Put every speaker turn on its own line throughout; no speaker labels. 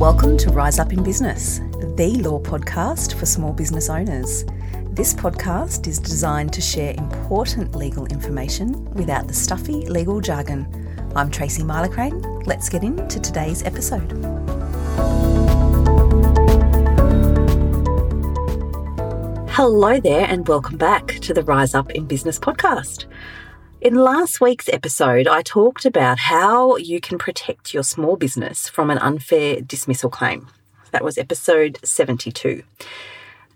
Welcome to Rise Up in Business, the law podcast for small business owners. This podcast is designed to share important legal information without the stuffy legal jargon. I'm Tracy Mylecharane. Let's get into today's episode. Hello there, and welcome back to the Rise Up in Business podcast. In last week's episode, I talked about how you can protect your small business from an unfair dismissal claim. That was episode 72.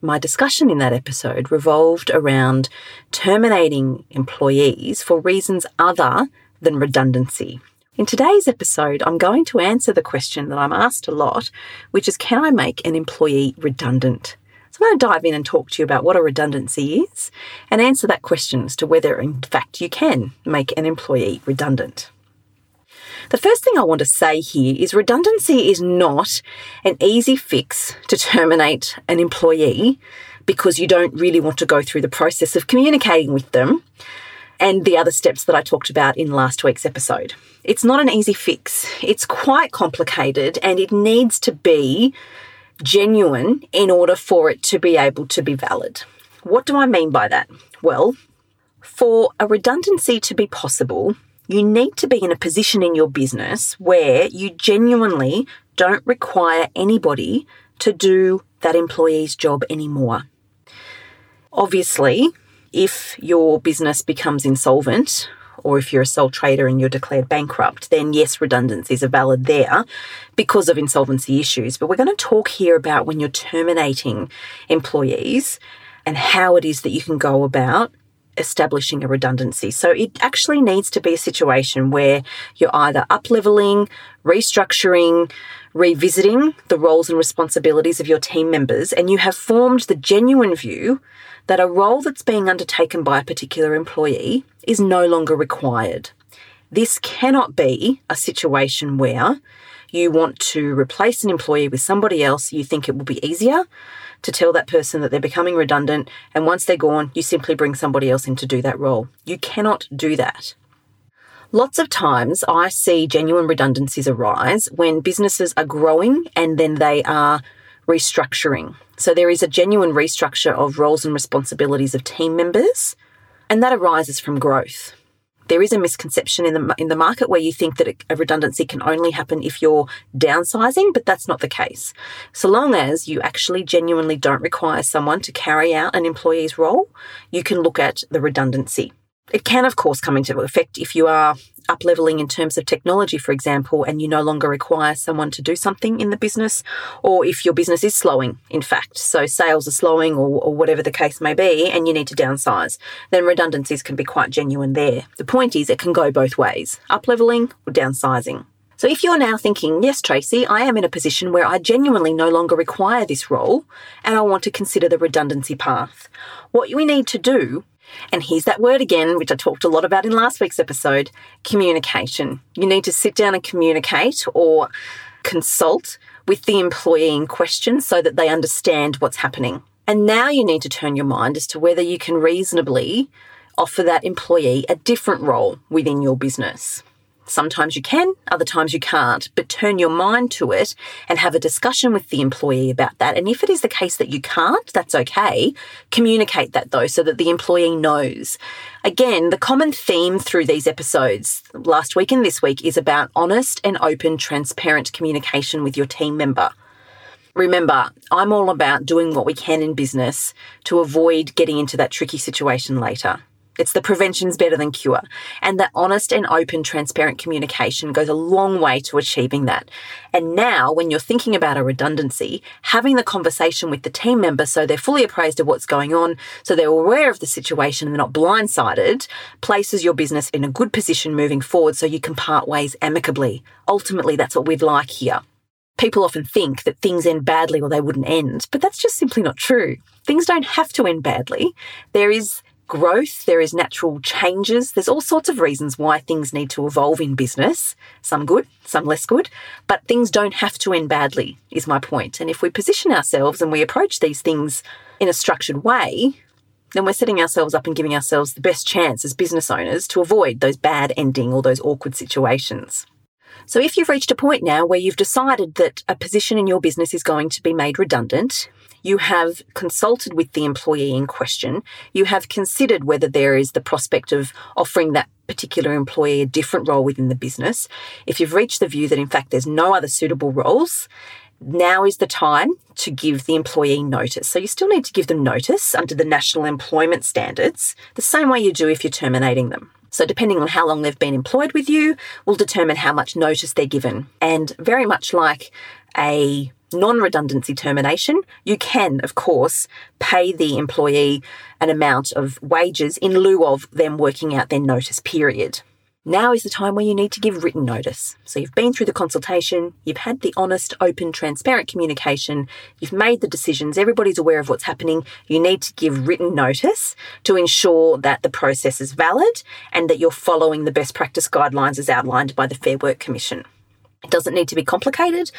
My discussion in that episode revolved around terminating employees for reasons other than redundancy. In today's episode, I'm going to answer the question that I'm asked a lot, which is can I make an employee redundant? So I'm going to dive in and talk to you about what a redundancy is and answer that question as to whether, in fact, you can make an employee redundant. The first thing I want to say here is redundancy is not an easy fix to terminate an employee because you don't really want to go through the process of communicating with them and the other steps that I talked about in last week's episode. It's not an easy fix. It's quite complicated and it needs to be genuine in order for it to be able to be valid. What do I mean by that? Well, for a redundancy to be possible, you need to be in a position in your business where you genuinely don't require anybody to do that employee's job anymore. Obviously, if your business becomes insolvent or if you're a sole trader and you're declared bankrupt, then yes, redundancies are valid there because of insolvency issues. But we're going to talk here about when you're terminating employees and how it is that you can go about establishing a redundancy. So it actually needs to be a situation where you're either up leveling, restructuring, revisiting the roles and responsibilities of your team members, and you have formed the genuine view that a role that's being undertaken by a particular employee is no longer required. This cannot be a situation where you want to replace an employee with somebody else, you think it will be easier to tell that person that they're becoming redundant, and once they're gone, you simply bring somebody else in to do that role. You cannot do that. Lots of times I see genuine redundancies arise when businesses are growing and then they are restructuring. So there is a genuine restructure of roles and responsibilities of team members, and that arises from growth. There is a misconception in the in the market where you think that a redundancy can only happen if you're downsizing, but that's not the case. So long as you actually genuinely don't require someone to carry out an employee's role, you can look at the redundancy. It can, of course, come into effect if you are up leveling in terms of technology, for example, and you no longer require someone to do something in the business, or if your business is slowing, in fact, so sales are slowing or, or whatever the case may be, and you need to downsize, then redundancies can be quite genuine there. The point is, it can go both ways up leveling or downsizing. So if you're now thinking, yes, Tracy, I am in a position where I genuinely no longer require this role and I want to consider the redundancy path, what we need to do and here's that word again, which I talked a lot about in last week's episode communication. You need to sit down and communicate or consult with the employee in question so that they understand what's happening. And now you need to turn your mind as to whether you can reasonably offer that employee a different role within your business. Sometimes you can, other times you can't, but turn your mind to it and have a discussion with the employee about that. And if it is the case that you can't, that's okay. Communicate that though so that the employee knows. Again, the common theme through these episodes last week and this week is about honest and open, transparent communication with your team member. Remember, I'm all about doing what we can in business to avoid getting into that tricky situation later. It's the prevention's better than cure. And that honest and open, transparent communication goes a long way to achieving that. And now, when you're thinking about a redundancy, having the conversation with the team member so they're fully appraised of what's going on, so they're aware of the situation and they're not blindsided, places your business in a good position moving forward so you can part ways amicably. Ultimately, that's what we'd like here. People often think that things end badly or they wouldn't end, but that's just simply not true. Things don't have to end badly. There is growth, there is natural changes. There's all sorts of reasons why things need to evolve in business, some good, some less good, but things don't have to end badly, is my point. And if we position ourselves and we approach these things in a structured way, then we're setting ourselves up and giving ourselves the best chance as business owners to avoid those bad ending or those awkward situations. So, if you've reached a point now where you've decided that a position in your business is going to be made redundant, you have consulted with the employee in question, you have considered whether there is the prospect of offering that particular employee a different role within the business, if you've reached the view that in fact there's no other suitable roles, now is the time to give the employee notice. So you still need to give them notice under the national employment standards, the same way you do if you're terminating them. So, depending on how long they've been employed with you, will determine how much notice they're given. And very much like a non redundancy termination, you can, of course, pay the employee an amount of wages in lieu of them working out their notice period. Now is the time where you need to give written notice. So you've been through the consultation, you've had the honest, open, transparent communication, you've made the decisions, everybody's aware of what's happening. You need to give written notice to ensure that the process is valid and that you're following the best practice guidelines as outlined by the Fair Work Commission. It doesn't need to be complicated.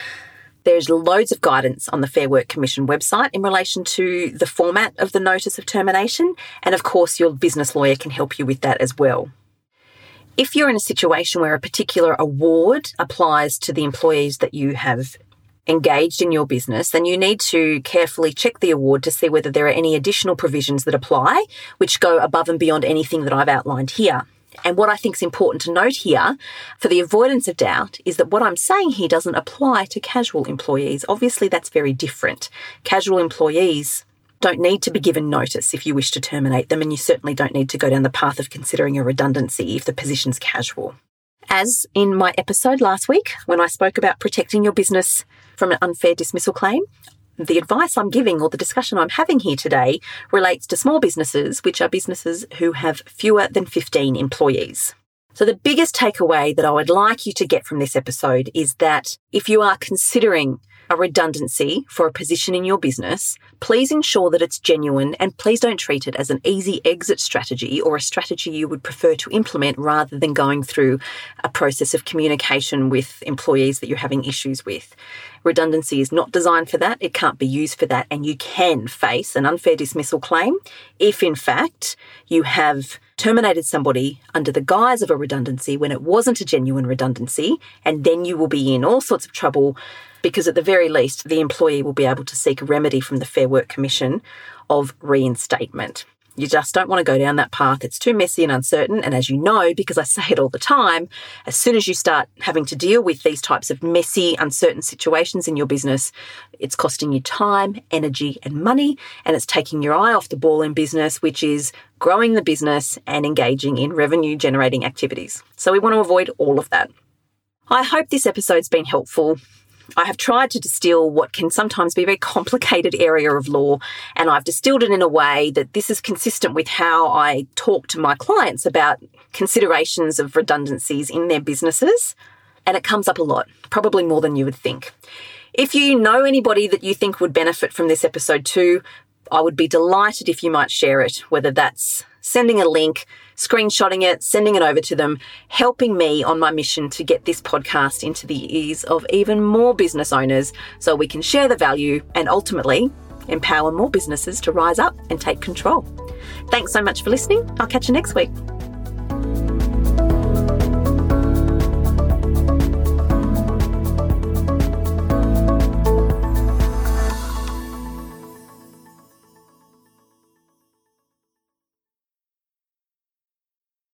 There's loads of guidance on the Fair Work Commission website in relation to the format of the notice of termination. And of course, your business lawyer can help you with that as well. If you're in a situation where a particular award applies to the employees that you have engaged in your business, then you need to carefully check the award to see whether there are any additional provisions that apply which go above and beyond anything that I've outlined here. And what I think is important to note here, for the avoidance of doubt, is that what I'm saying here doesn't apply to casual employees. Obviously, that's very different. Casual employees don't need to be given notice if you wish to terminate them, and you certainly don't need to go down the path of considering a redundancy if the position's casual. As in my episode last week, when I spoke about protecting your business from an unfair dismissal claim, the advice I'm giving or the discussion I'm having here today relates to small businesses, which are businesses who have fewer than 15 employees. So, the biggest takeaway that I would like you to get from this episode is that if you are considering a redundancy for a position in your business, please ensure that it's genuine and please don't treat it as an easy exit strategy or a strategy you would prefer to implement rather than going through a process of communication with employees that you're having issues with. Redundancy is not designed for that, it can't be used for that, and you can face an unfair dismissal claim if, in fact, you have terminated somebody under the guise of a redundancy when it wasn't a genuine redundancy, and then you will be in all sorts of trouble because at the very least, the employee will be able to seek a remedy from the Fair Work Commission of reinstatement. You just don't want to go down that path. It's too messy and uncertain. And as you know, because I say it all the time, as soon as you start having to deal with these types of messy, uncertain situations in your business, it's costing you time, energy, and money. And it's taking your eye off the ball in business, which is growing the business and engaging in revenue generating activities. So we want to avoid all of that. I hope this episode's been helpful. I have tried to distill what can sometimes be a very complicated area of law, and I've distilled it in a way that this is consistent with how I talk to my clients about considerations of redundancies in their businesses. And it comes up a lot, probably more than you would think. If you know anybody that you think would benefit from this episode too, I would be delighted if you might share it, whether that's sending a link, screenshotting it, sending it over to them, helping me on my mission to get this podcast into the ears of even more business owners so we can share the value and ultimately empower more businesses to rise up and take control. Thanks so much for listening. I'll catch you next week.